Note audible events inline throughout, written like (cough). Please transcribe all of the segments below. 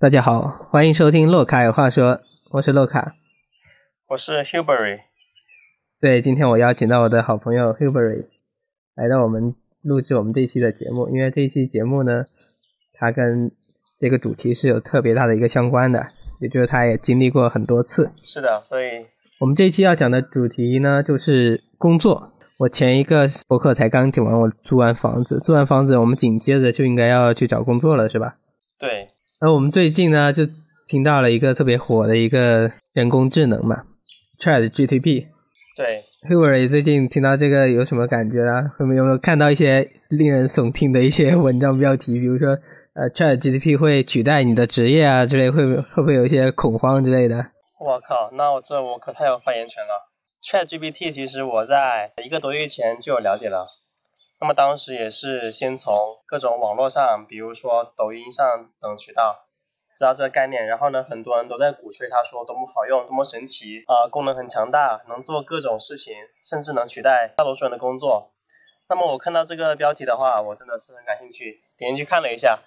大家好，欢迎收听洛卡有话说，我是洛卡，我是 Hubery。对，今天我邀请到我的好朋友 Hubery 来到我们录制我们这一期的节目，因为这一期节目呢，它跟这个主题是有特别大的一个相关的，也就是他也经历过很多次。是的，所以我们这一期要讲的主题呢，就是工作。我前一个博客才刚讲完，我租完房子，租完房子，我们紧接着就应该要去找工作了，是吧？对。而我们最近呢，就听到了一个特别火的一个人工智能嘛，Chat GTP。对 h u b e r 最近听到这个有什么感觉啊？有没有看到一些令人耸听的一些文章标题？比如说，呃，Chat GTP 会取代你的职业啊之类，会会不会有一些恐慌之类的？我靠，那我这我可太有发言权了。Chat GPT 其实我在一个多月前就有了解了。那么当时也是先从各种网络上，比如说抖音上等渠道知道这个概念，然后呢，很多人都在鼓吹它说多么好用，多么神奇，啊，功能很强大，能做各种事情，甚至能取代大多数人的工作。那么我看到这个标题的话，我真的是很感兴趣，点进去看了一下，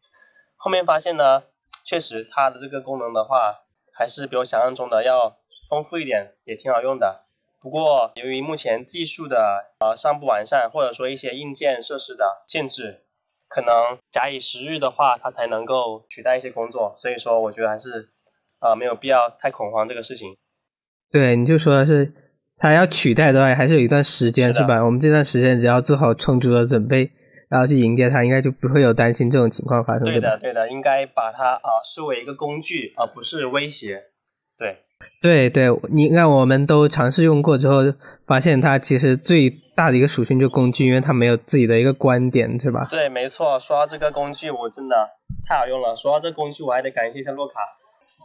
(laughs) 后面发现呢，确实它的这个功能的话，还是比我想象中的要丰富一点，也挺好用的。不过，由于目前技术的呃尚不完善，或者说一些硬件设施的限制，可能假以时日的话，它才能够取代一些工作。所以说，我觉得还是呃没有必要太恐慌这个事情。对，你就说是它要取代的话，还是有一段时间是吧？我们这段时间只要做好充足的准备，然后去迎接它，应该就不会有担心这种情况发生。对的，对的，应该把它啊视为一个工具，而不是威胁。对。对对，你看，我们都尝试用过之后，发现它其实最大的一个属性就是工具，因为它没有自己的一个观点，是吧？对，没错。说到这个工具，我真的太好用了。说到这工具，我还得感谢一下洛卡。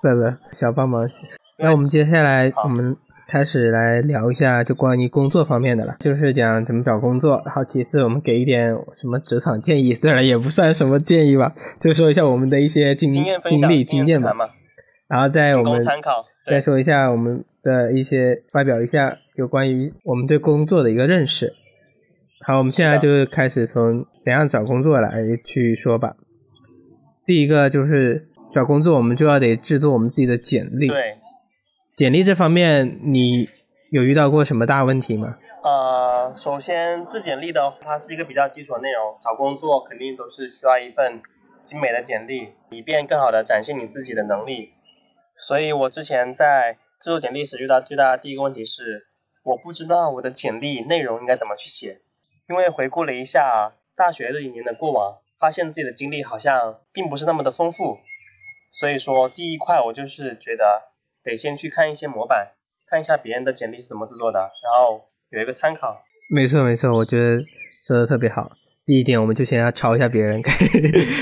对对，小帮忙。那我们接下来，我们开始来聊一下就关于工作方面的了，就是讲怎么找工作。然后其次，我们给一点什么职场建议，虽然也不算什么建议吧，就说一下我们的一些经经历经验吧。然后在我们参考。再说一下我们的一些，发表一下有关于我们对工作的一个认识。好，我们现在就开始从怎样找工作来去说吧。第一个就是找工作，我们就要得制作我们自己的简历。对。简历这方面，你有遇到过什么大问题吗？呃，首先制简历的，它是一个比较基础的内容。找工作肯定都是需要一份精美的简历，以便更好的展现你自己的能力。所以我之前在制作简历时遇到最大的第一个问题是，我不知道我的简历内容应该怎么去写。因为回顾了一下大学这一年的过往，发现自己的经历好像并不是那么的丰富。所以说第一块我就是觉得得先去看一些模板，看一下别人的简历是怎么制作的，然后有一个参考。没错没错，我觉得说的特别好。第一点，我们就先要抄一下别人，(laughs) 看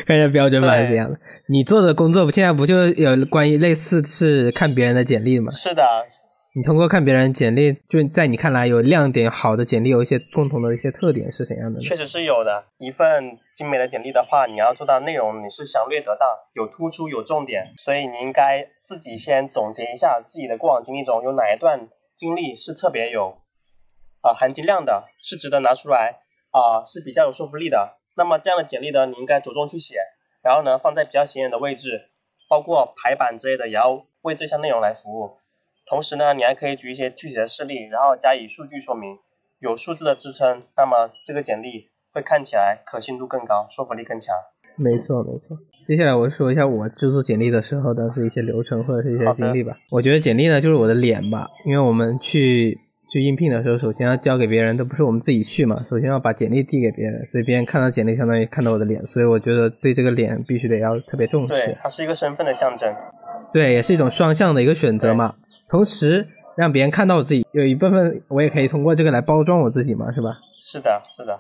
看一下标准版是怎样的。你做的工作现在不就有关于类似是看别人的简历吗？是的。你通过看别人简历，就在你看来有亮点好的简历，有一些共同的一些特点是怎样的？确实是有的。一份精美的简历的话，你要做到内容你是详略得当，有突出有重点，所以你应该自己先总结一下自己的过往经历中有哪一段经历是特别有啊含金量的，是值得拿出来。啊，是比较有说服力的。那么这样的简历呢，你应该着重去写，然后呢放在比较显眼的位置，包括排版之类的，也要为这项内容来服务。同时呢，你还可以举一些具体的事例，然后加以数据说明，有数字的支撑，那么这个简历会看起来可信度更高，说服力更强。没错，没错。接下来我说一下我制作简历的时候的是一些流程或者是一些经历吧。我觉得简历呢就是我的脸吧，因为我们去。去应聘的时候，首先要交给别人，都不是我们自己去嘛。首先要把简历递给别人，所以别人看到简历，相当于看到我的脸。所以我觉得对这个脸必须得要特别重视。对，它是一个身份的象征。对，也是一种双向的一个选择嘛。同时让别人看到我自己，有一部分我也可以通过这个来包装我自己嘛，是吧？是的，是的。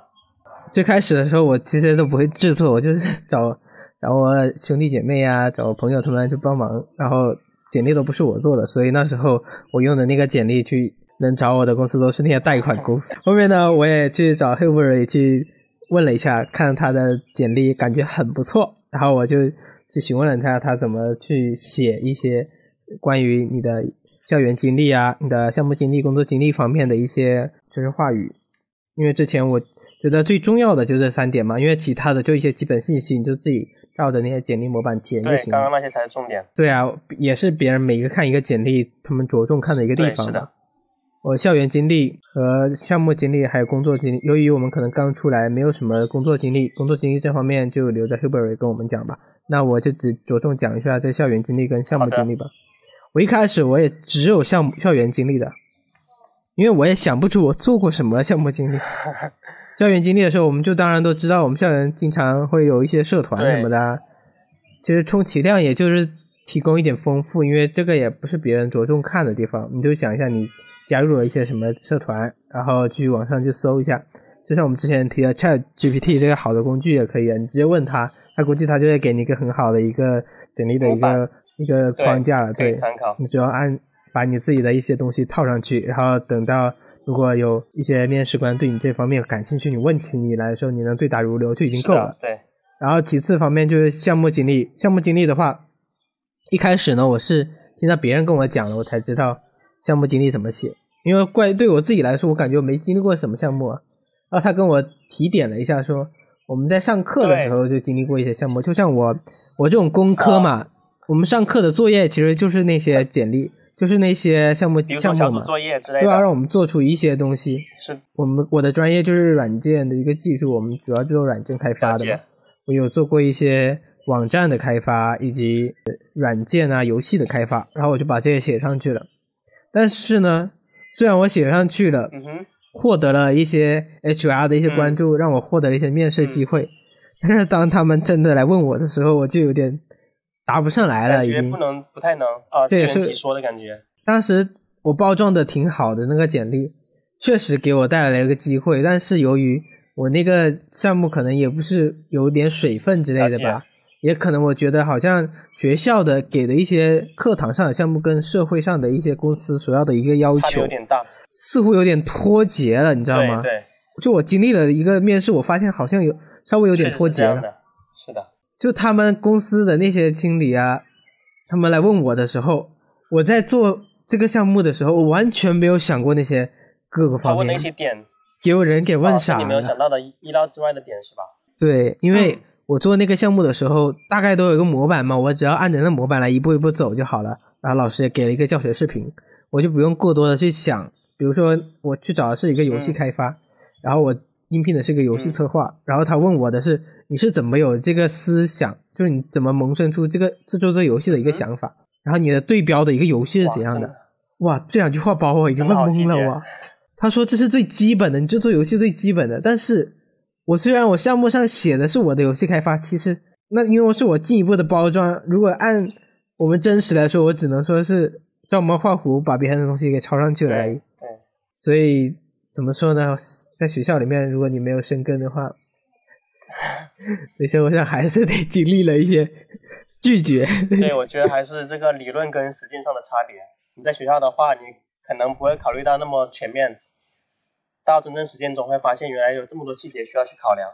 最开始的时候，我其实都不会制作，我就是找找我兄弟姐妹呀，找我朋友他们去帮忙，然后简历都不是我做的，所以那时候我用的那个简历去。能找我的公司都是那些贷款公司。后面呢，我也去找 h l b e r 去问了一下，看他的简历，感觉很不错。然后我就去询问了他，他怎么去写一些关于你的校园经历啊、你的项目经历、工作经历方面的一些就是话语。因为之前我觉得最重要的就这三点嘛，因为其他的就一些基本信息，你就自己照着那些简历模板填就，行了。刚刚那些才是重点。对啊，也是别人每个看一个简历，他们着重看的一个地，方的，我校园经历和项目经历还有工作经历，由于我们可能刚出来，没有什么工作经历，工作经历这方面就留在 Hubert 跟我们讲吧。那我就只着重讲一下这校园经历跟项目经历吧。我一开始我也只有项目校园经历的，因为我也想不出我做过什么项目经历。(laughs) 校园经历的时候，我们就当然都知道，我们校园经常会有一些社团什么的啊。其实充其量也就是提供一点丰富，因为这个也不是别人着重看的地方。你就想一下，你加入了一些什么社团，然后去网上去搜一下，就像我们之前提的 Chat GPT 这个好的工具也可以啊，你直接问他，他估计他就会给你一个很好的一个简历的一个一个框架了，对，参考。你只要按把你自己的一些东西套上去，然后等到如果有一些面试官对你这方面感兴趣，你问起你来的时候，你能对答如流就已经够了。，对，然后其次方面就是项目经历，项目经历的话，一开始呢我是听到别人跟我讲了，我才知道项目经历怎么写。因为怪对我自己来说，我感觉我没经历过什么项目啊。然后他跟我提点了一下说，我们在上课的时候就经历过一些项目，就像我我这种工科嘛，我们上课的作业其实就是那些简历，就是那些项目项目嘛，组作业之类就要让，我们做出一些东西。是我们我的专业就是软件的一个技术，我们主要做软件开发的嘛。。我有做过一些网站的开发，以及软件啊、游戏的开发，然后我就把这些写上去了。但是呢，虽然我写上去了，嗯哼，获得了一些 HR 的一些关注，让我获得了一些面试机会，但是当他们真的来问我的时候，我就有点答不上来了，已经感觉不。能不太能啊，这也是说的感觉。当时我包装的挺好的那个简历，确实给我带来了一个机会，但是由于我那个项目可能也不是有点水分之类的吧，也可能我觉得好像学校的给的一些课堂上的项目跟社会上的一些公司所要的一个要求有点大，似乎有点脱节了，你知道吗？对对，就我经历了一个面试，我发现好像有稍微有点脱节了。是的，是的，就他们公司的那些经理啊，他们来问我的时候，我在做这个项目的时候，我完全没有想过那些各个方他问的一，些点，给我人给问傻了。你没有想到的意意料之外的点是吧？对，因为嗯我做那个项目的时候，大概都有一个模板嘛，我只要按着那模板来一步一步走就好了。然后老师也给了一个教学视频，我就不用过多的去想。比如说，我去找的是一个游戏嗯开发，然后我应聘的是一个游戏策划，然后他问我的是你是怎么有这个思想，就是你怎么萌生出这个制作这个游戏的一个嗯想法，然后你的对标的一个游戏是怎样的？哇，这两句话把我已经问懵了哇！他说这是最基本的，你就做游戏最基本的。但是我虽然我项目上写的是我的游戏开发，其实那因为是我进一步的包装。如果按我们真实来说，我只能说是照猫画虎，把别人的东西给抄上去了而已。对对，所以怎么说呢？在学校里面，如果你没有生根的话，在生活上还是得经历了一些拒绝。对，我觉得还是这个理论跟实践上的差别。你在学校的话，你可能不会考虑到那么全面，到真正实践中会发现原来有这么多细节需要去考量，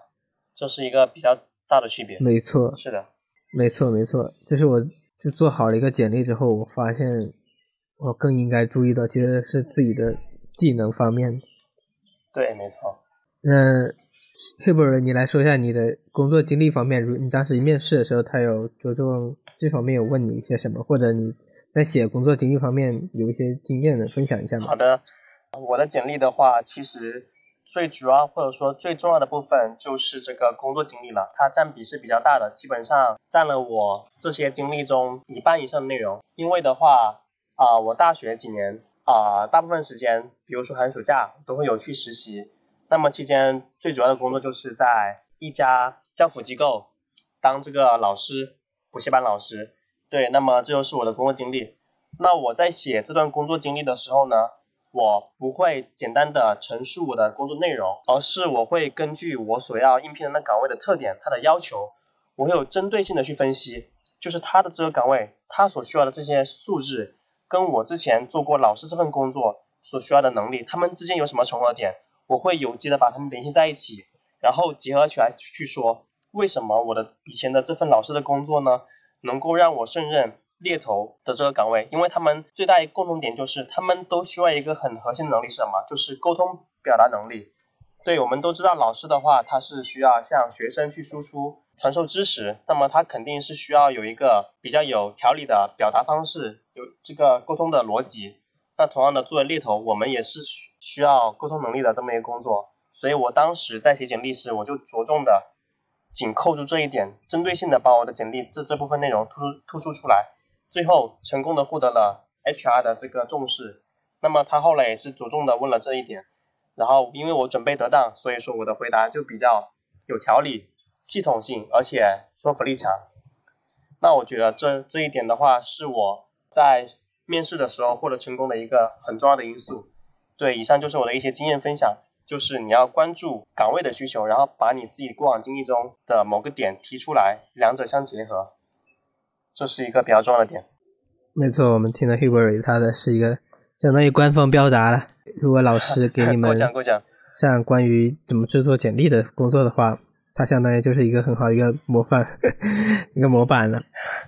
这是一个比较大的区别。没错，是的，没错，没错，就是我就做好了一个简历之后，我发现我更应该注意到其实是自己的技能方面。对，没错。那 Hubert，你来说一下你的工作经历方面，如你当时一面试的时候，他有着重这方面有问你一些什么，或者你在写工作经历方面有一些经验的分享一下吗好？的，我的简历的话，其实最主要或者说最重要的部分就是这个工作经历了，它占比是比较大的，基本上占了我这些经历中一半以上的内容。因为的话，啊、我大学几年啊、大部分时间，比如说寒暑假都会有去实习，那么期间最主要的工作就是在一家教辅机构当这个老师，补习班老师。对，那么这就是我的工作经历。那我在写这段工作经历的时候呢，我不会简单的陈述我的工作内容，而是我会根据我所要应聘的那岗位的特点，它的要求，我会有针对性的去分析，就是他的这个岗位，他所需要的这些素质，跟我之前做过老师这份工作所需要的能力，他们之间有什么重合点，我会有机的把他们联系在一起，然后结合起来去说，为什么我的以前的这份老师的工作呢，能够让我胜任猎头的这个岗位，因为他们最大一个共同点就是他们都需要一个很核心的能力是什么？就是沟通表达能力。对，我们都知道老师的话，他是需要向学生去输出传授知识，那么他肯定是需要有一个比较有条理的表达方式，有这个沟通的逻辑。那同样的，作为猎头，我们也是需需要沟通能力的这么一个工作。所以我当时在写简历时，我就着重的紧扣住这一点，针对性的把我的简历这这部分内容突突出出来，最后成功的获得了 HR 的这个重视。那么他后来也是着重的问了这一点，然后因为我准备得当，所以说我的回答就比较有条理、系统性，而且说服力强。那我觉得这这一点的话，是我在面试的时候获得成功的一个很重要的因素。对，以上就是我的一些经验分享，就是你要关注岗位的需求，然后把你自己过往经历中的某个点提出来，两者相结合，这是一个比较重要的点。没错，我们听了 Hubert 他的是一个。相当于官方表达了。如果老师 (laughs) 给你们像关于怎么制作简历的工作的话，它相当于就是一个很好的一个模范，(laughs) 一个模板了。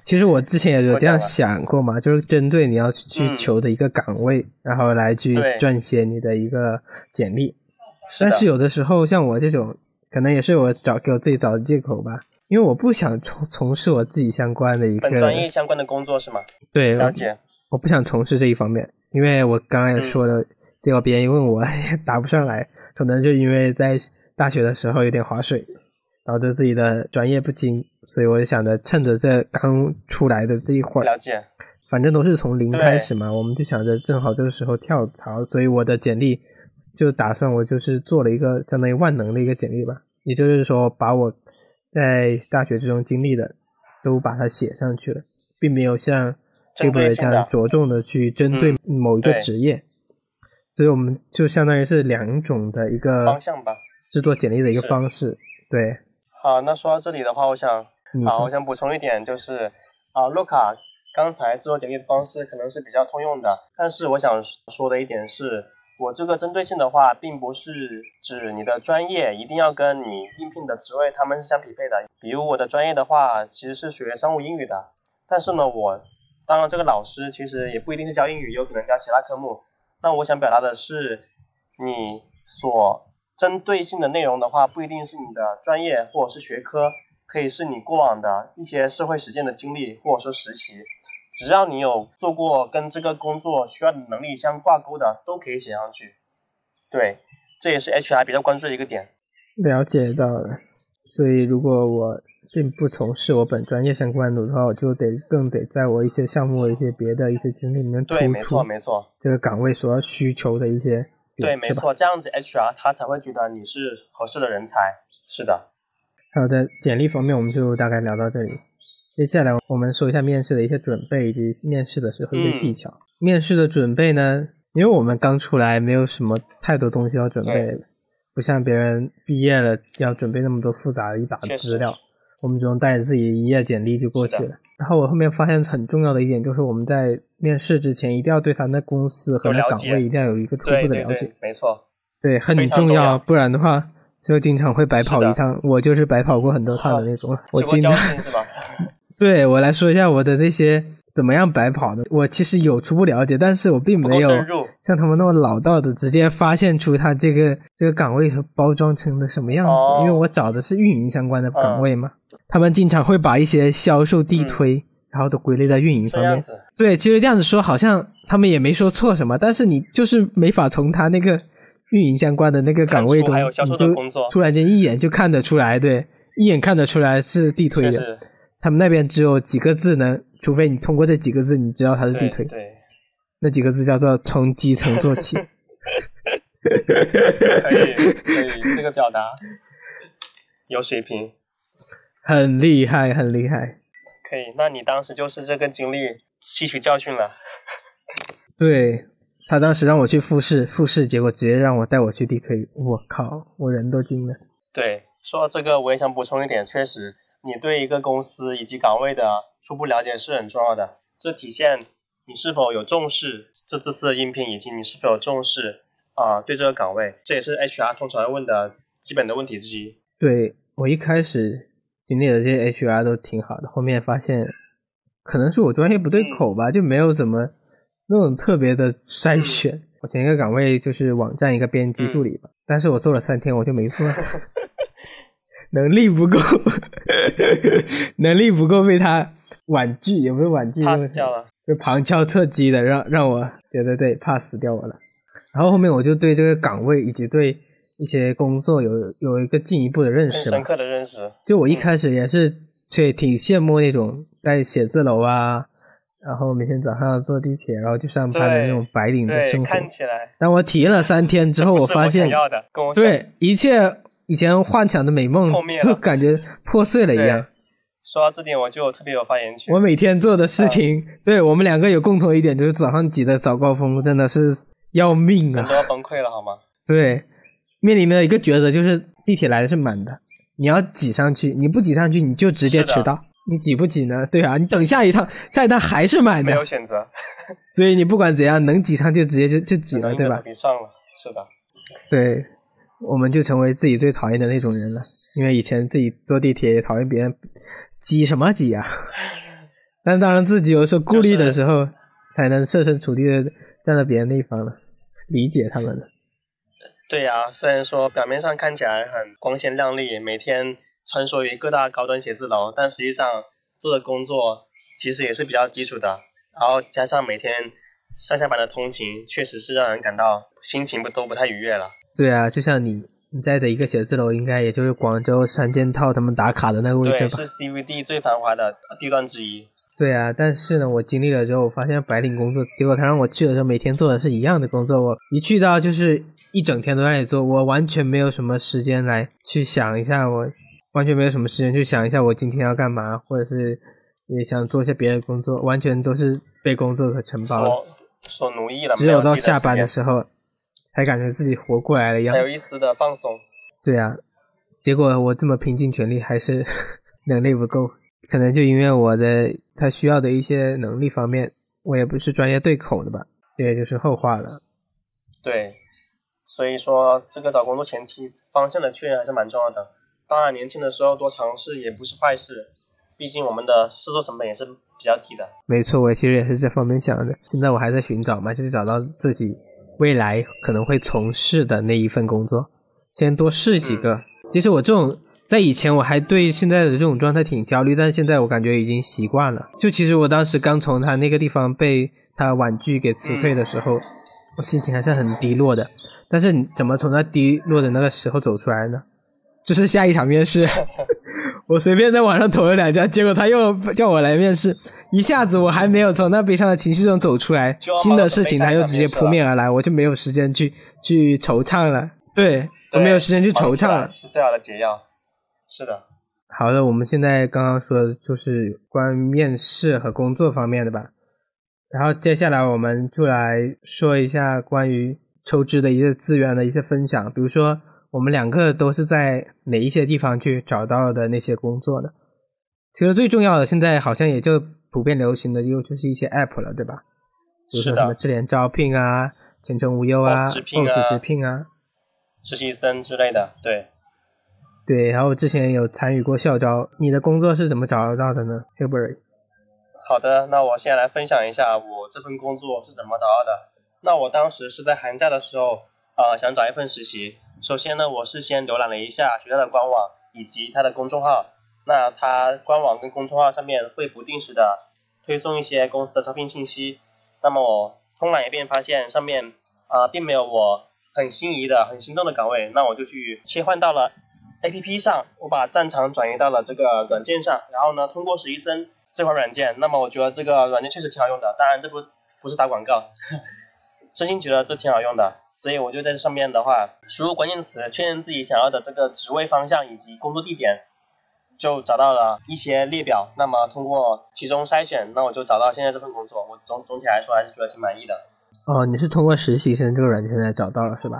其实我之前也有这样想过嘛，就是针对你要去求的一个岗位，然后来去撰写你的一个简历。但是有的时候像我这种，可能也是我找给我自己找的借口吧，因为我不想从 (laughs) 从事我自己相关的一个专业相关的工作是吗？对，了解。我不想从事这一方面。因为我刚刚也说的，结果别人一问我 (laughs) 也答不上来，可能就因为在大学的时候有点划水，导致自己的专业不精，所以我就想着趁着这刚出来的这一会儿，了解，反正都是从零开始嘛，我们就想着正好这个时候跳槽，所以我的简历就打算我就是做了一个相当于万能的一个简历吧，也就是说把我在大学之中经历的都把它写上去了，并没有像。这不这样着重的去针对某一个职业，所以我们就相当于是两种的一个方向吧，制作简历的一个方式。对。好，那说到这里的话，我想，啊，我想补充一点，就是啊，洛卡刚才制作简历的方式可能是比较通用的，但是我想说的一点是，我这个针对性的话，并不是指你的专业一定要跟你应聘的职位他们是相匹配的。比如我的专业的话，其实是学商务英语的，但是呢，我当了，这个老师其实也不一定是教英语，有可能教其他科目。那我想表达的是，你所针对性的内容的话，不一定是你的专业或者是学科，可以是你过往的一些社会实践的经历或者说实习。只要你有做过跟这个工作需要的能力相挂钩的，都可以写上去。对，这也是 HR 比较关注的一个点。了解到了，所以如果我。并不从事我本专业相关的话，我就得更得在我一些项目、一些别的一些经历里面突出，没错没错，这个岗位所要需求的一些，对，没错，这样子 HR 他才会觉得你是合适的人才。是的。好的，简历方面我们就大概聊到这里，接下来我们说一下面试的一些准备以及面试的时候一些技巧。面试的准备呢，因为我们刚出来，没有什么太多东西要准备，不像别人毕业了要准备那么多复杂的一沓资料。我们只能带着自己一页简历就过去了。然后我后面发现很重要的一点就是，我们在面试之前一定要对他那公司和那岗位一定要有一个初步的了解。没错。对，很重要，不然的话就经常会白跑一趟。我就是白跑过很多趟的那种。(laughs) 我经常。是吧？对我来说一下我的那些。怎么样白跑的？我其实有初步了解，但是我并没有像他们那么老道的直接发现出他这个这个岗位和包装成的什么样子。因为我找的是运营相关的岗位嘛，他们经常会把一些销售地推，然后都归类在运营方面。对，其实这样子说好像他们也没说错什么，但是你就是没法从他那个运营相关的那个岗位中，你就突然间一眼就看得出来，对，一眼看得出来是地推的。他们那边只有几个字能。除非你通过这几个字，你知道他是地推。对，那几个字叫做从基层做起。可以，可以，这个表达有水平，很厉害，很厉害。可以，那你当时就是这个经历吸取教训了。对他当时让我去复试，复试结果直接让我带我去地推，我靠，我人都惊了。对，说到这个，我也想补充一点，确实。你对一个公司以及岗位的初步了解是很重要的，这体现你是否有重视这这次的应聘，以及你是否有重视啊对这个岗位，这也是 HR 通常要问的基本的问题之一。对我一开始经历的这些 HR 都挺好的，后面发现可能是我专业不对口吧，就没有怎么那种特别的筛选。我前一个岗位就是网站一个编辑助理吧，但是我做了三天我就没做了。(laughs) 能力不够，(laughs) 能力不够被他婉拒，也不是婉拒，pass 掉了。就旁敲侧击的让让我觉得对 pass 掉我了。然后后面我就对这个岗位以及对一些工作有有一个进一步的认识深刻的认识。就我一开始也是，对，挺羡慕那种在写字楼啊，然后每天早上坐地铁，然后去上班的那种白领的，生活。看起来当我体验了三天之后，我发现对一切以前幻想的美梦 (laughs) 破灭了就感觉破碎了一样。说到这点，我就特别有发言权。我每天做的事情，对我们两个有共同一点，就是早上挤的早高峰真的是要命啊人都！要崩溃了，好吗？对，面临的一个抉择就是地铁来的是满的，你要挤上去，你不挤上去你就直接迟到。你挤不挤呢？对啊，你等下一趟，下一趟还是满的，没有选择，所以你不管怎样，能挤上就直接就就挤了，对吧上了。是的，对，我们就成为自己最讨厌的那种人了。因为以前自己坐地铁也讨厌别人挤什么挤啊，(laughs) 但当然自己有时候顾虑的时候，才能设身处地的站在别人那一方了，理解他们了。对呀、虽然说表面上看起来很光鲜亮丽，每天穿梭于各大高端写字楼，但实际上做的工作其实也是比较基础的。然后加上每天上下班的通勤，确实是让人感到心情不都不太愉悦了。对啊，就像你你在的一个写字楼，应该也就是广州三件套他们打卡的那个位置吧对，吧？是 CVD 最繁华的地段之一。对啊，但是呢，我经历了之后，我发现白领工作，结果他让我去的时候，每天做的是一样的工作，我一去到就是一整天都在那里做，我完全没有什么时间来去想一下我，完全没有什么时间去想一下我今天要干嘛，或者是也想做一些别的工作，完全都是被工作给承包了。所所奴役了，只有到下班的的时候，才感觉自己活过来了一样间才。有一丝的放松。对啊，结果我这么拼尽全力，还是 (laughs) 能力不够。可能就因为我的他需要的一些能力方面，我也不是专业对口的吧，这也就是后话了。对，所以说这个找工作前期方向的确认还是蛮重要的。当然，年轻的时候多尝试也不是坏事，毕竟我们的试错成本也是比较低的。没错，我其实也是这方面想的。现在我还在寻找嘛，就是找到自己未来可能会从事的那一份工作，先多试几个。其实我这种在以前我还对现在的这种状态挺焦虑，但是现在我感觉已经习惯了。就其实我当时刚从他那个地方被他婉拒给辞退的时候，我心情还是很低落的。但是你怎么从那低落的那个时候走出来呢？就是下一场面试，(laughs) (laughs) 我随便在网上投了两家，结果他又叫我来面试，一下子我还没有从那悲伤的情绪中走出来，新的事情他又直接扑面而来，我就没有时间去去惆怅了。对，我没有时间去惆怅了。是最好的解药。是的，好的，我们现在刚刚说的就是关于面试和工作方面的吧，然后接下来我们就来说一下关于求职的一些资源的一些分享，比如说我们两个都是在哪一些地方去找到的那些工作呢？其实最重要的，现在好像也就普遍流行的又就是一些 app 了，对吧？比如说什么智联招聘啊、前程无忧啊、Boss 直聘啊实习生之类的，对。对。然后之前有参与过校招，你的工作是怎么找到的呢 h i l b e r y 好的，那我现在来分享一下我这份工作是怎么找到的。那我当时是在寒假的时候，呃，想找一份实习。首先呢，我是先浏览了一下学校的官网以及它的公众号。那它官网跟公众号上面会不定时的推送一些公司的招聘信息。那么我通览一遍，发现上面啊、并没有我很心仪的、很心动的岗位，那我就去切换到了 A P P 上，我把战场转移到了这个软件上，然后呢，通过实习生这款软件，那么我觉得这个软件确实挺好用的，当然这不不是打广告，(laughs) 真心觉得这挺好用的，所以我就在这上面的话，输入关键词，确认自己想要的这个职位方向以及工作地点，就找到了一些列表，那么通过其中筛选，那我就找到现在这份工作，我总总体来说还是觉得挺满意的。哦，你是通过实习生这个软件来找到了是吧？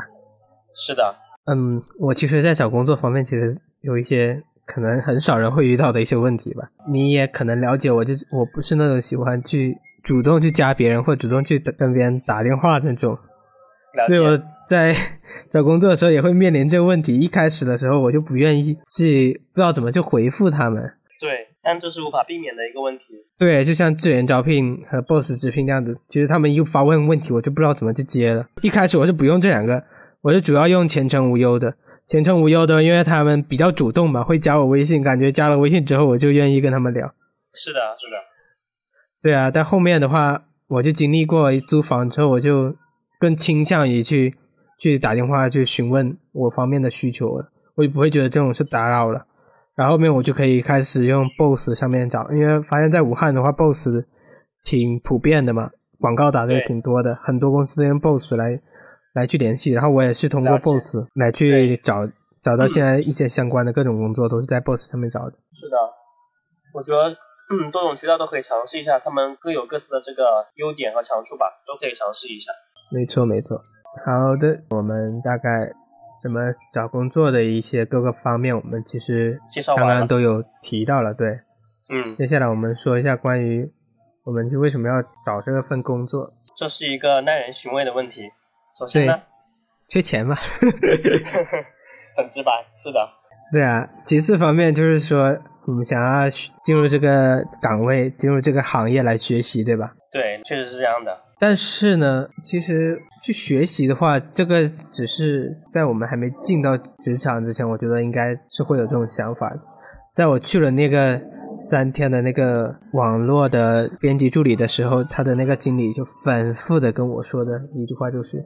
是的，嗯，我其实，在找工作方面，其实有一些可能很少人会遇到的一些问题吧。你也可能了解我，就我不是那种喜欢去主动去加别人或主动去跟别人打电话那种，了所以我。在找工作的时候也会面临这个问题。一开始的时候，我就不愿意去，不知道怎么去回复他们。对，但这是无法避免的一个问题。对，就像智联招聘和 Boss 直聘这样子，其实他们一发问问题，我就不知道怎么去接了。一开始我是不用这两个，我是主要用前程无忧的。前程无忧的，因为他们比较主动嘛，会加我微信，感觉加了微信之后我就愿意跟他们聊。是的，是的。对啊，但后面的话，我就经历过租房之后，我就更倾向于去去打电话去询问我方面的需求了，我也不会觉得这种是打扰了。然后后面我就可以开始用 BOSS 上面找，因为发现在武汉的话，BOSS 挺普遍的嘛，广告打的也挺多的，很多公司都用 BOSS 来来去联系。然后我也是通过 BOSS 来去找找到现在一些相关的各种工作，都是在 BOSS 上面找的。是的，我觉得。嗯，多种渠道都可以尝试一下，他们各有各自的这个优点和长处吧，都可以尝试一下。没错，没错。好的，我们大概怎么找工作的一些各个方面，我们其实刚刚都有提到了。对，嗯。接下来我们说一下关于我们就为什么要找这份工作。这是一个耐人寻味的问题。首先呢，缺钱嘛。(laughs) 很直白，是的。对啊，其次方面就是说。我们想要进入这个岗位，进入这个行业来学习，对吧？对，确实是这样的。但是呢，其实去学习的话，这个只是在我们还没进到职场之前，我觉得应该是会有这种想法。在我去了那个三天的那个网络的编辑助理的时候，他的那个经理就反复的跟我说的一句话就是：“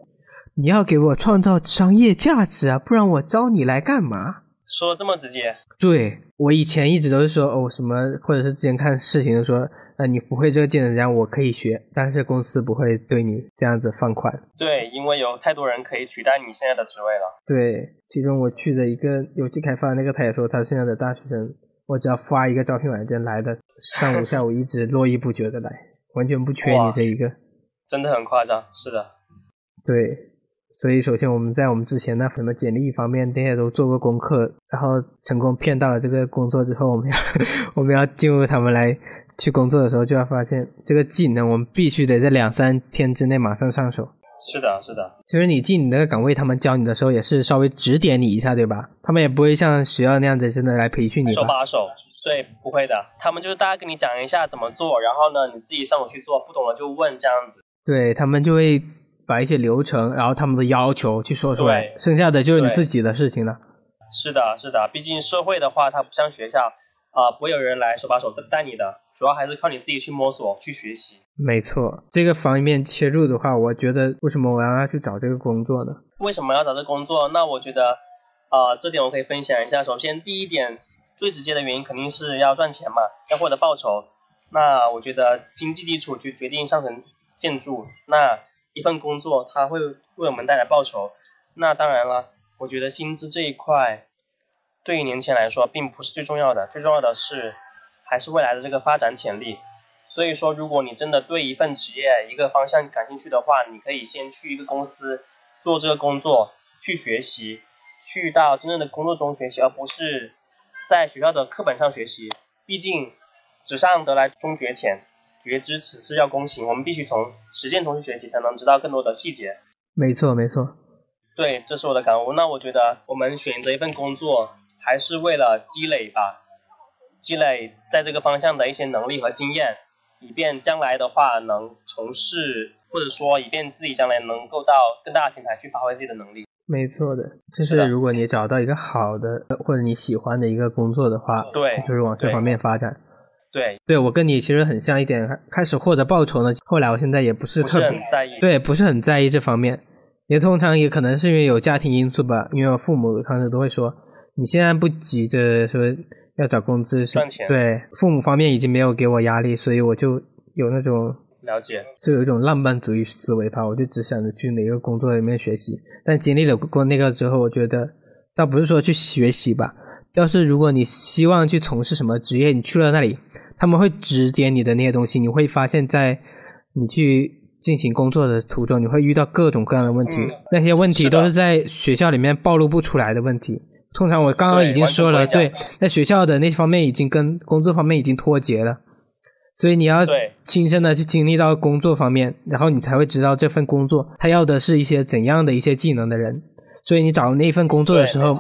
你要给我创造商业价值啊，不然我招你来干嘛？”说的这么直接。对我以前一直都是说哦什么，或者是之前看视频说，呃你不会这个技能，然后我可以学，但是公司不会对你这样子放宽。对，因为有太多人可以取代你现在的职位了。对，其中我去的一个游戏开发那个，他也说他现在的大学生，我只要发一个招聘软件来的，上午下午一直络绎不绝的来，完全不缺你这一个。真的很夸张，是的。对。所以，首先我们在我们之前的什么简历方面，这些都做过功课，然后成功骗到了这个工作之后，我们要 (laughs) 我们要进入他们来去工作的时候，就要发现这个技能我们必须得在两三天之内马上上手。是的，是的。就是你进你那个岗位，他们教你的时候也是稍微指点你一下，对吧？他们也不会像学校那样子真的来培训你。手把手，对，不会的。他们就是大概跟你讲一下怎么做，然后呢，你自己上手去做，不懂了就问这样子。对他们就会。把一些流程，然后他们的要求去说出来，剩下的就是你自己的事情了。是的，是的，毕竟社会的话，它不像学校啊，不会有人来手把手带你的，主要还是靠你自己去摸索、去学习。没错，这个方面切入的话，我觉得为什么我要去找这个工作呢？为什么要找这工作？那我觉得啊，这点我可以分享一下。首先，第一点最直接的原因肯定是要赚钱嘛，要获得报酬。那我觉得经济基础就决定上层建筑。那一份工作，它会为我们带来报酬。那当然了，我觉得薪资这一块，对于年轻人来说并不是最重要的，最重要的是还是未来的这个发展潜力。所以说，如果你真的对一份职业、一个方向感兴趣的话，你可以先去一个公司做这个工作，去学习，去到真正的工作中学习，而不是在学校的课本上学习。毕竟，纸上得来终觉浅。觉知此事要躬行，我们必须从实践中去学习，才能知道更多的细节。没错，没错。对，这是我的感悟。那我觉得我们选择一份工作，还是为了积累吧，积累在这个方向的一些能力和经验，以便将来的话能从事，或者说以便自己将来能够到更大的平台去发挥自己的能力。没错的，就是如果你找到一个好的或者你喜欢的一个工作的话，对，就是往这方面发展。对，对我跟你其实很像一点，开始获得报酬呢，后来我现在也不是特别在意，对，不是很在意这方面，也通常也可能是因为有家庭因素吧，因为我父母当时都会说，你现在不急着说要找工资赚钱，对，父母方面已经没有给我压力，所以我就有那种了解，就有一种浪漫主义思维吧，我就只想着去哪个工作里面学习，但经历了过那个之后，我觉得倒不是说去学习吧，要是如果你希望去从事什么职业，你去了那里。他们会指点你的那些东西，你会发现在你去进行工作的途中，你会遇到各种各样的问题。那些问题都是在学校里面暴露不出来的问题。通常我刚刚已经说了，对，在学校的那方面已经跟工作方面已经脱节了，所以你要亲身的去经历到工作方面，然后你才会知道这份工作他要的是一些怎样的一些技能的人。所以你找那份工作的时候。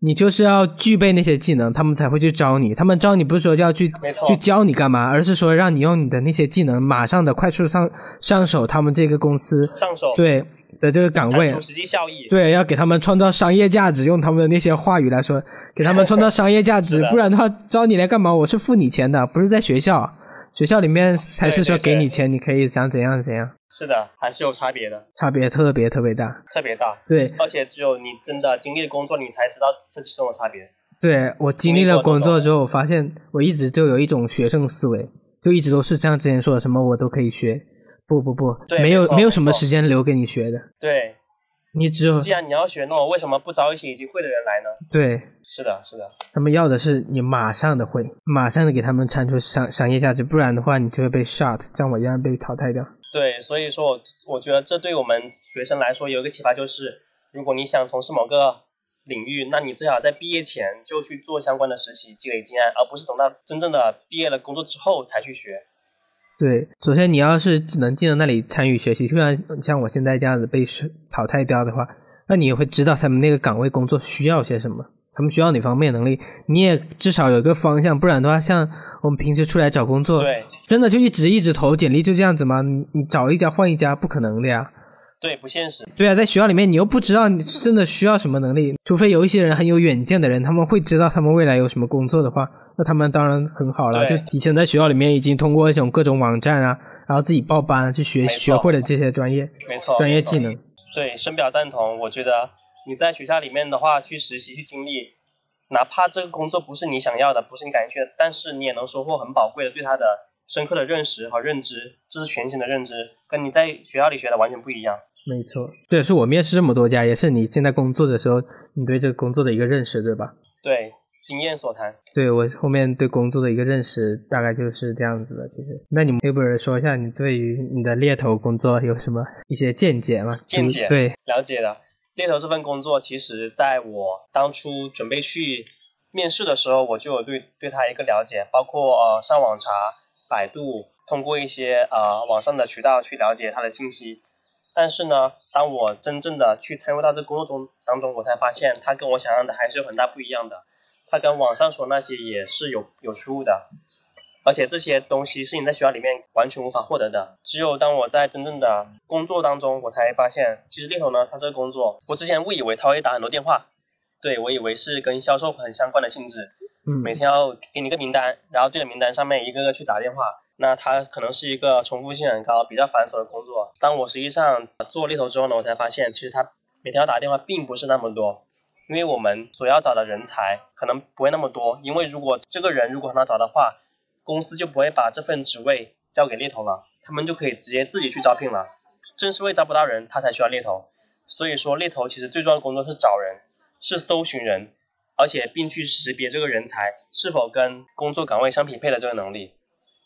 你就是要具备那些技能，他们才会去招你。他们招你不是说要去去教你干嘛，而是说让你用你的那些技能马上的快速上上手。他们这个公司上手对的这个岗位产，出实际效益。对，要给他们创造商业价值，用他们的那些话语来说，给他们创造商业价 (laughs) 值不然的话招你来干嘛？我是付你钱的，不是在学校，学校里面还是说给你钱，你可以想怎样怎样，是的，还是有差别的，差别特别特别大。特别大。对，而且只有你真的经历了工作，你才知道这其中的差别。对我经历了工作之后，我发现我一直就有一种学生思维，就一直都是像之前说的什么我都可以学，不不不，对没有没有什么时间留给你学的，对，你只有既然你要学，那我为什么不招一些已经会的人来呢？对是的，是的，他们要的是你马上的会，马上的给他们产出商商业价值，不然的话你就会被 shut，像我一样被淘汰掉。对，所以说我我觉得这对我们学生来说有一个启发，就是如果你想从事某个领域，那你最好在毕业前就去做相关的实习，积累经验，而不是等到真正的毕业了工作之后才去学。对，首先你要是能进到那里参与学习，就像像我现在这样子被是淘汰掉的话，那你也会知道他们那个岗位工作需要些什么，他们需要哪方面能力，你也至少有一个方向，不然的话，像我们平时出来找工作，对真的就一直一直投简历就这样子吗？你你找一家换一家，不可能的呀。对，不现实。对啊，在学校里面，你又不知道你真的需要什么能力，除非有一些人很有远见的人，他们会知道他们未来有什么工作的话，那他们当然很好了。就对提前在学校里面已经通过一种各种网站啊，然后自己报班去学学会了这些专业没错，没错专业技能。对，深表赞同。我觉得你在学校里面的话，去实习去经历，哪怕这个工作不是你想要的，不是你感兴趣的，但是你也能收获很宝贵的对它的深刻的认识和认知，这是全新的认知，跟你在学校里学的完全不一样。没错，这也是我面试这么多家，也是你现在工作的时候，你对这个工作的一个认识，对吧？对，经验所谈。对我后面对工作的一个认识，大概就是这样子的。其实，那你们要不要说一下你对于你的猎头工作有什么一些见解吗？见解对，了解的。猎头这份工作，其实在我当初准备去面试的时候，我就有对对他一个了解，包括呃上网查、百度，通过一些呃网上的渠道去了解他的信息。但是呢，当我真正的去参与到这工作中当中，我才发现它跟我想象的还是有很大不一样的，它跟网上说那些也是有有出入的。而且这些东西是你在学校里面完全无法获得的。只有当我在真正的工作当中，我才发现，其实猎头呢，他这个工作，我之前误以为他会打很多电话，对我以为是跟销售很相关的性质，嗯，每天要给你一个名单，然后对着名单上面一个个去打电话，那它可能是一个重复性很高、比较繁琐的工作。当我实际上做猎头之后呢，我才发现，其实他每天要打电话并不是那么多。因为我们所要找的人才可能不会那么多，因为如果这个人如果很好找的话，公司就不会把这份职位交给猎头了，他们就可以直接自己去招聘了。正是因为招不到人，他才需要猎头。所以说，猎头其实最重要的工作是找人，是搜寻人，而且并去识别这个人才是否跟工作岗位相匹配的这个能力。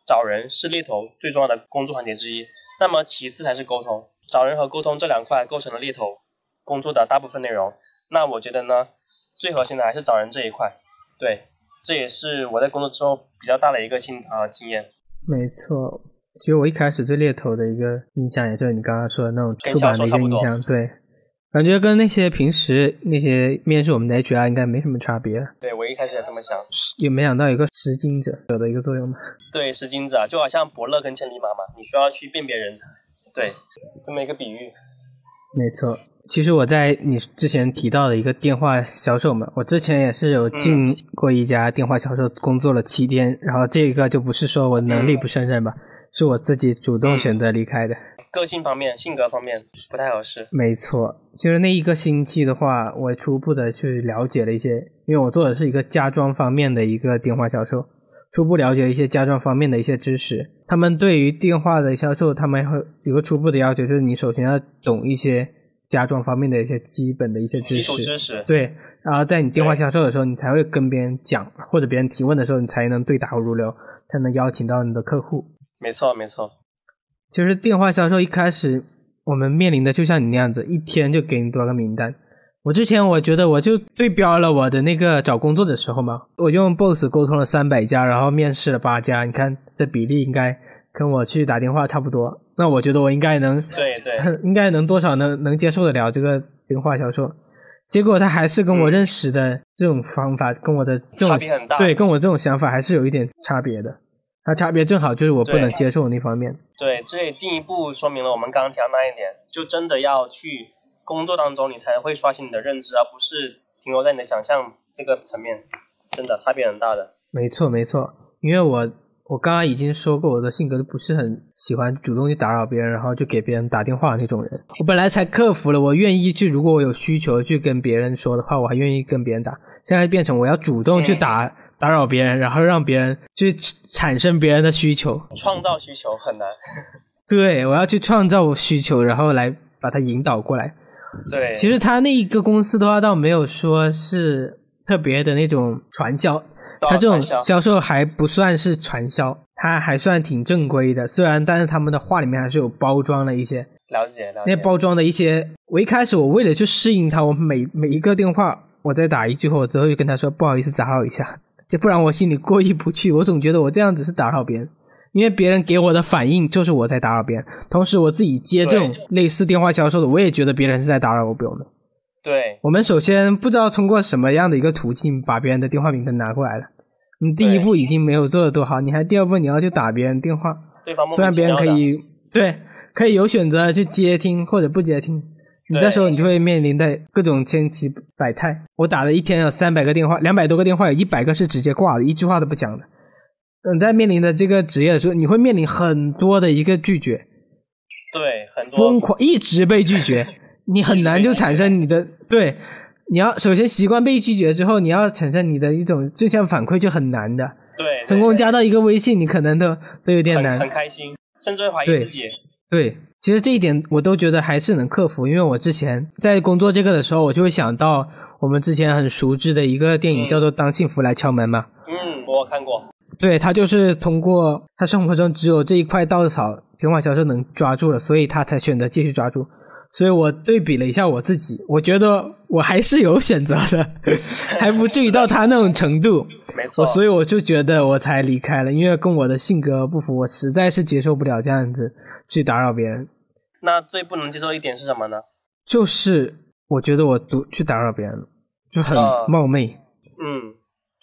找人是猎头最重要的工作环节之一，那么其次才是沟通。找人和沟通这两块构成了猎头工作的大部分内容。那我觉得呢，最核心的还是找人这一块。对，这也是我在工作之后比较大的一个新啊、经验。没错。其实我一开始对猎头的一个印象，也就是你刚刚说的那种跟出版的一个印象，对，感觉跟那些平时那些面试我们的 HR 应该没什么差别，对我一开始也这么想。也没想到有个实经者有的一个作用嘛。(laughs) 对，是金者啊，就好像伯乐跟千里马嘛，你需要去辨别人才。对，这么一个比喻。没错，其实我在你之前提到的一个电话销售嘛，我之前也是有进过一家电话销售，工作了七天，然后这个就不是说我能力不胜任吧，是我自己主动选择离开的。个性方面、性格方面不太合适。没错，就是那一个星期的话，我初步的去了解了一些，因为我做的是一个家装方面的一个电话销售，初步了解一些家装方面的一些知识。他们对于电话的销售，他们会有个初步的要求，就是你首先要懂一些家装方面的一些基本的一些知识基识。础知识。对，然后在你电话销售的时候，你才会跟别人讲，或者别人提问的时候，你才能对答如流，才能邀请到你的客户。没错，没错。就是电话销售一开始我们面临的就像你那样子，一天就给你多少个名单。我之前我觉得我就对标了我的那个找工作的时候嘛，我用 BOSS 沟通了三百家，然后面试了八家，你看这比例应该跟我去打电话差不多。那我觉得我应该能，对对，(laughs) 应该能多少能能接受得了这个电话销售。结果他还是跟我认识的这种方法，跟我的这种差别很大对，跟我这种想法还是有一点差别的。它差别正好就是我不能接受的那方面。对，这也进一步说明了我们刚刚提到那一点，就真的要去工作当中，你才会刷新你的认知，而不是停留在你的想象这个层面，真的差别很大的。没错，没错，因为我我刚刚已经说过，我的性格就不是很喜欢主动去打扰别人，然后就给别人打电话那种人。我本来才克服了，我愿意去，如果我有需求去跟别人说的话，我还愿意跟别人打。现在变成我要主动去打、打扰别人，然后让别人去产生别人的需求。创造需求很难。(laughs) 对，我要去创造需求，然后来把它引导过来。对，其实他那一个公司的话，倒没有说是特别的那种传销，他这种销销售还不算是传销，他还算挺正规的。虽然，但是他们的话里面还是有包装了一些，了解了解。那包装的一些。我一开始我为了去适应他，我每每一个电话我再打一句话，我之后就跟他说不好意思打扰一下，就不然我心里过意不去。我总觉得我这样子是打扰别人。因为别人给我的反应就是我在打扰别人，同时我自己接这种类似电话销售的，我也觉得别人是在打扰我，不用的。对我们首先不知道通过什么样的一个途径把别人的电话名称拿过来了，你第一步已经没有做的多好，你还第二步你要去打别人电话，对方虽然别人可以对可以有选择去接听或者不接听，你对这时候你就会面临的各种千奇百态。我打了一天有三百个电话，两百多个电话，有一百个是直接挂的，一句话都不讲的。等在面临的这个职业的时候，你会面临很多的一个拒绝，对很多疯狂一直被拒绝，(laughs) 你很难就产生你的对，你要首先习惯被拒绝之后，你要产生你的一种正向反馈就很难的。对成功加到一个微信，你可能都都有点难很很。开心，甚至会怀疑自己。对，其实这一点我都觉得还是能克服，因为我之前在工作这个的时候，我就会想到我们之前很熟知的一个电影嗯叫做《当幸福来敲门》嘛。嗯，我看过。对他就是通过他生活中只有这一块稻草，电话销售能抓住了，所以他才选择继续抓住。所以我对比了一下我自己，我觉得我还是有选择的，(laughs) 还不至于到他那种程度。(laughs) 没错，所以我就觉得我才离开了，因为跟我的性格不符，我实在是接受不了这样子去打扰别人。那最不能接受一点是什么呢？就是我觉得我独去打扰别人了，就很啊冒昧。嗯，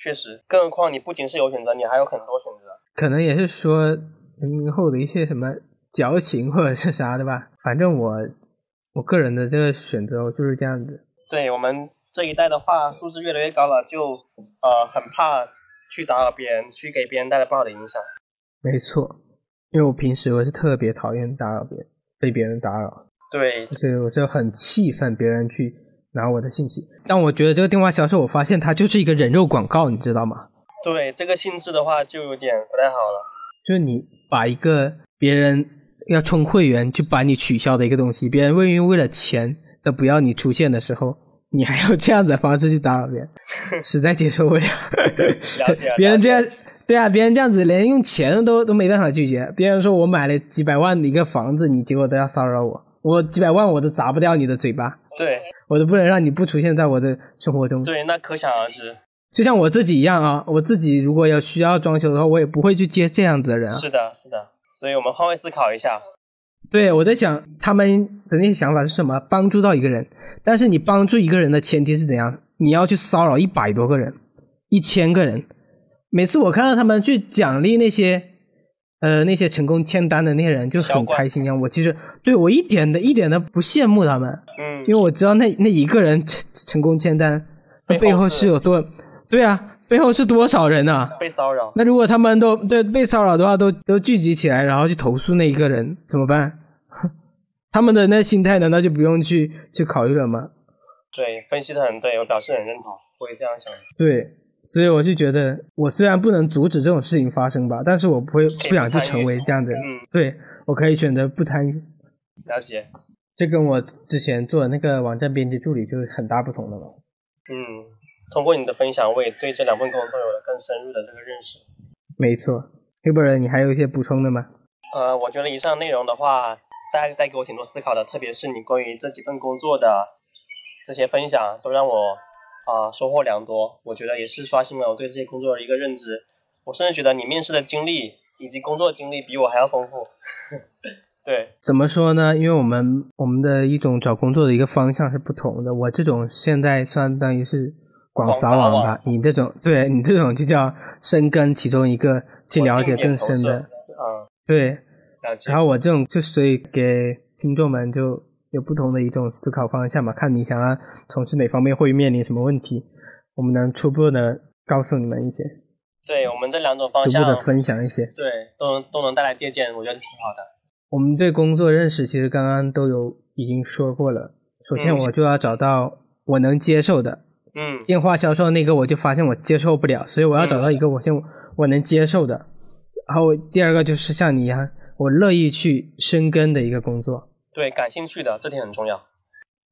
确实，更何况你不仅是有选择，你还有很多选择。可能也是说零零后的一些什么矫情或者是啥的吧。反正我我个人的这个选择我就是这样子。对我们这一代的话，素质越来越高了，就呃很怕去打扰别人，去给别人带来不好的影响。没错，因为我平时我是特别讨厌打扰别人，被别人打扰，对，就是我就很气愤别人去拿我的信息。但我觉得这个电话销售，我发现它就是一个人肉广告，你知道吗？对这个性质的话，就有点不太好了。就是你把一个别人要充会员就把你取消的一个东西，别人为因为了钱都不要你出现的时候，你还要这样子的方式去打扰别人，(laughs) 实在接受不了。了解别人这样，对啊，别人这样子连用钱都都没办法拒绝。别人说我买了几百万的一个房子，你结果都要骚扰我，我几百万我都砸不掉你的嘴巴，对我都不能让你不出现在我的生活中。对，那可想而知。就像我自己一样啊，我自己如果有需要装修的话，我也不会去接这样子的人啊。是的，是的。所以我们换位思考一下。对，我在想他们的那些想法是什么？帮助到一个人，但是你帮助一个人的前提是怎样？你要去骚扰一百多个人、一千个人。每次我看到他们去奖励那些呃那些成功签单的那些人，就很开心一样。我其实对我一点的一点的不羡慕他们，嗯因为我知道那那一个人成成功签单，那背后是是有多对啊，背后是多少人啊？被骚扰。那如果他们都对被骚扰的话，都都聚集起来，然后去投诉那一个人，怎么办？(laughs) 他们的那心态难道就不用去去考虑了吗？对，分析的很对，我表示很认同，我也这样想。对，所以我就觉得，我虽然不能阻止这种事情发生吧，但是我不会不想去成为这样的人。嗯，对我可以选择不参与，了解。这跟我之前做的那个网站编辑助理就是很大不同的了。嗯，通过你的分享，我也对这两份工作有了更深入的这个认识。没错，黑本人，你还有一些补充的吗？呃，我觉得以上内容的话，带带给我挺多思考的，特别是你关于这几份工作的这些分享，都让我啊、收获良多。我觉得也是刷新了我对这些工作的一个认知。我甚至觉得你面试的经历以及工作经历比我还要丰富。(laughs) 对，怎么说呢？因为我们我们的一种找工作的一个方向是不同的。我这种现在相当于是广撒网吧，你这种对你这种就叫深耕其中一个去了解更深的。嗯，对。然后我这种就所以给听众们就有不同的一种思考方向嘛，看你想要从事哪方面会面临什么问题，我们能初步的告诉你们一些。对我们这两种方向，逐步的分享一些。对，都能都能带来借鉴，我觉得挺好的。我们对工作认识其实刚刚都有已经说过了。首先我就要找到我能接受的。嗯。电话销售那个我就发现我接受不了，所以我要找到一个我先我能接受的。然后第二个就是像你一样，我乐意去深耕的一个工作。对，感兴趣的这点很重要。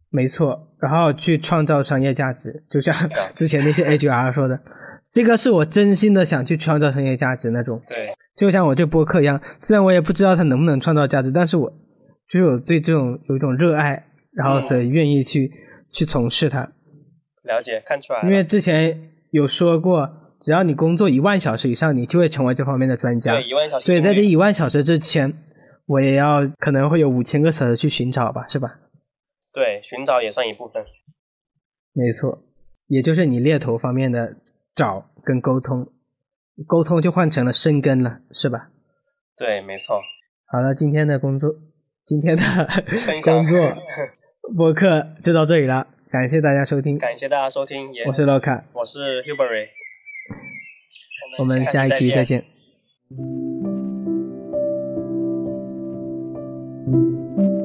没错，然后去创造商业价值，就像之前那些 HR 说的。这个是我真心的想去创造商业价值那种，对，就像我这播客一样，虽然我也不知道它能不能创造价值，但是我就有对这种有一种热爱，然后所以愿意去去从事它。了解，看出来。因为之前有说过，只要你工作一万小时以上，你就会成为这方面的专家。对，一万小时。所以在这一万小时之前，我也要可能会有五千个小时去寻找吧，是吧？对，寻找也算一部分。没错，也就是你猎头方面的。找跟沟通，沟通就换成了深根了，是吧？对，没错。好了，今天的工作，今天的工作播客就到这里了，感谢大家收听。感谢大家收听，我是洛卡，我是 Hubery，我们下一期再见。Thank you.